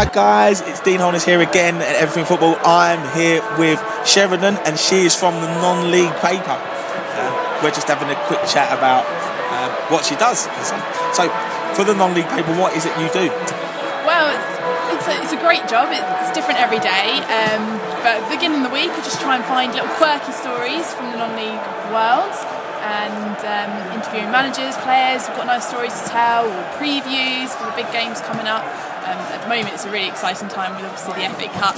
Hi guys, it's Dean Holness here again at Everything Football. I'm here with Sheridan and she is from the non-league paper. Uh, we're just having a quick chat about uh, what she does. So, for the non-league paper, what is it you do? Well, it's, it's, a, it's a great job. It's different every day. Um, but beginning of the week, I just try and find little quirky stories from the non-league world and um, interviewing managers, players. We've got nice stories to tell, or previews for the big games coming up. Um, at the moment, it's a really exciting time with obviously the FA Cup.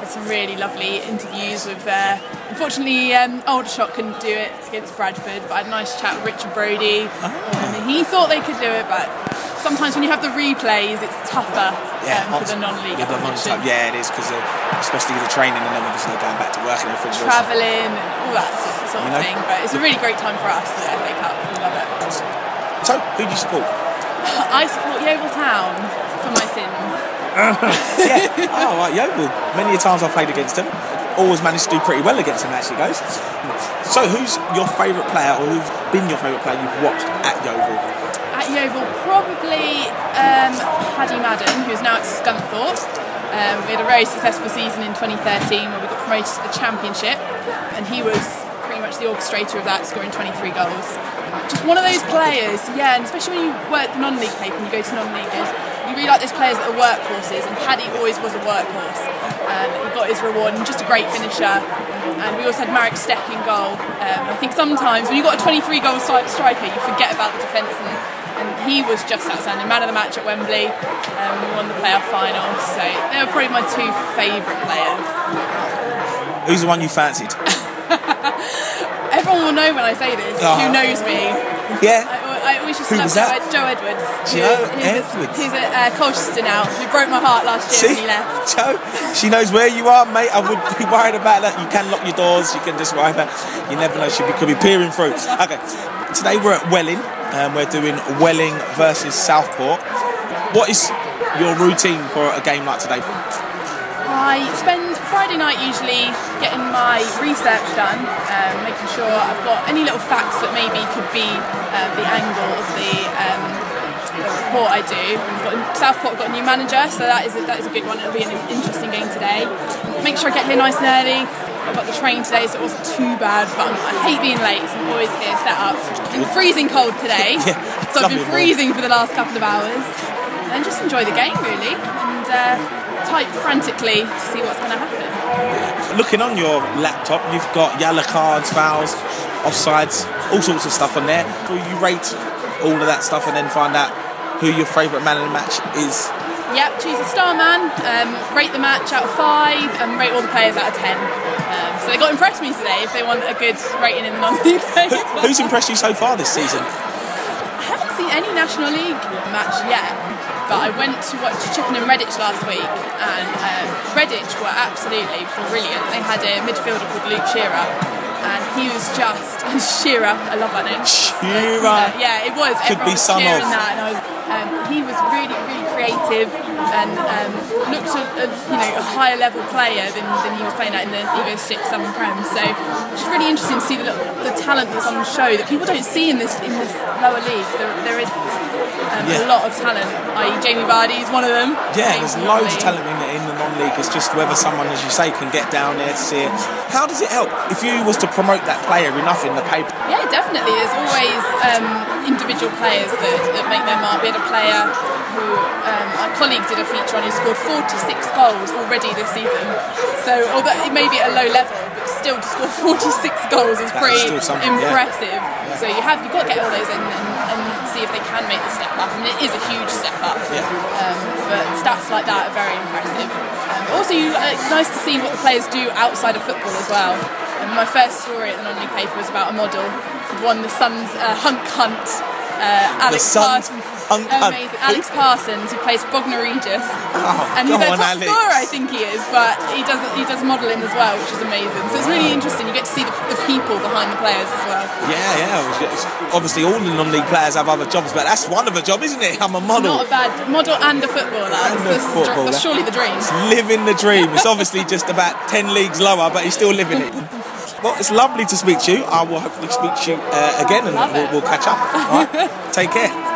There's some really lovely interviews with. Uh, unfortunately, um, Aldershot couldn't do it against Bradford, but I had a nice chat with Richard Brodie. Oh. He thought they could do it, but sometimes when you have the replays, it's tougher um, for the non-league Yeah, the non-league Yeah, it is because especially the training and then obviously going back to work and everything. travelling and all that sort of, sort of You know? thing. But it's a really great time for us, the FA Cup. We love it. So, who do you support? I support Yeovil Town for my sins. yeah. Oh, right, Yeovil. Many a times I've played against him. Always managed to do pretty well against him, actually, guys. So, who's your favourite player or who's been your favourite player you've watched at Yeovil? At Yeovil, probably um, Paddy Madden, who's now at Scunthorpe. Um, we had a very successful season in 2013 where we got promoted to the Championship, and he was pretty much the orchestrator of that, scoring 23 goals. Just one of those players, yeah, and especially when you work the non-league paper and you go to non-league games, you really like those players that are workhorses, and Paddy always was a workhorse. Um, he got his reward, and just a great finisher. And we also had Marek Stech in goal. Um, I think sometimes when you've got a 23 goal stri- striker, you forget about the defence and and he was just outstanding. Man of the match at Wembley, um, we won the playoff final, so they were probably my two favourite players. Who's the one you fancied? Everyone will know when I say this, Oh. who knows me. Yeah. I, I always just Who love was Joe, that? Joe Edwards. Joe Who- Edwards. A, he's at uh, Colchester now, He broke my heart last year See, when he left. Joe, she knows where you are, mate. I would be worried about that. You can lock your doors. You can just worry about. You never know. She could be peering through. Okay, today we're at Welling. and we're doing Welling versus Southport. What is your routine for a game like today? I spend Friday night usually getting my research done, um, making sure I've got any little facts that maybe could be uh, the angle of the, um, the report I do. Got, Southport got a new manager, so that is a, that is a good one. It'll be an interesting game today. Make sure I get here nice and early. I got the train today, so it wasn't too bad. But I'm, I hate being late, so I'm always here set up. It's freezing cold today, Yeah, so I've been freezing for the last couple of hours, and just enjoy the game really, and uh, type frantically to see what's going to happen. Looking on your laptop, you've got yellow cards, fouls, offsides, all sorts of stuff on there. Will you rate all of that stuff and then find out who your favourite man in the match is? Yep, choose a star man, um, rate the match out of five, and rate all the players out of ten. Um, so they got impressed impress me today if they want a good rating in the non-league. Who, who's impressed you so far this season? I haven't seen any National League match yet, but I went to watch Chippen and Redditch last week, and um, Redditch were absolutely brilliant. They had a midfielder called Luke Shearer, and he was just Shearer. I love that name. Shearer. Yeah, it was. Could be Everyone son cheering of. that, and I was. Um, he was really creative and um, looked a, a you know a higher level player than, than he was playing at in the Evo Six Seven Prem. So it's really interesting to see the, the talent that's on the show that people don't see in this in this lower league. There, there is um, Yeah. a lot of talent. I.e., Jamie Vardy is one of them. Yeah, James there's loads of talent in the, in the non-league. It's just whether someone, as you say, can get down there to see it. How does it help if you was to promote that player enough in the paper? Yeah, definitely. There's always um, individual players that, that make their mark. We had a player who um, our colleague did a feature on who scored 46 goals already this season. So, although it may be at a low level, but still to score 46 goals is That is pretty still something, yeah. impressive. So you have you've got to get all those in and, and see if they can make the step up. I mean, it is a huge step up. Yeah. Um, but stats like that are very impressive. Um, also, you, uh, it's nice to see what the players do outside of football as well. And my first story at the non-league paper was about a model who won the Sun's uh, Hunk Hunt. Uh, Alex Parsons. Amazing. Alex Parsons, who plays Bognor Regis. Oh, and he's their on, top Alex. scorer, I think he is, but he does he does modelling as well, which is amazing. So it's really interesting. You get to see the, the people behind the players as well. Yeah, yeah. Obviously, all the non-league players have other jobs, but that's one of the job, isn't it? I'm a model. Not a bad model and a footballer. And a That's- footballer. That's surely the dream. living the dream. It's obviously just about 10 leagues lower, but he's still living it. Well, it's lovely to speak to you. I will hopefully speak to you uh, again and we'll, we'll catch up. All right? Take care.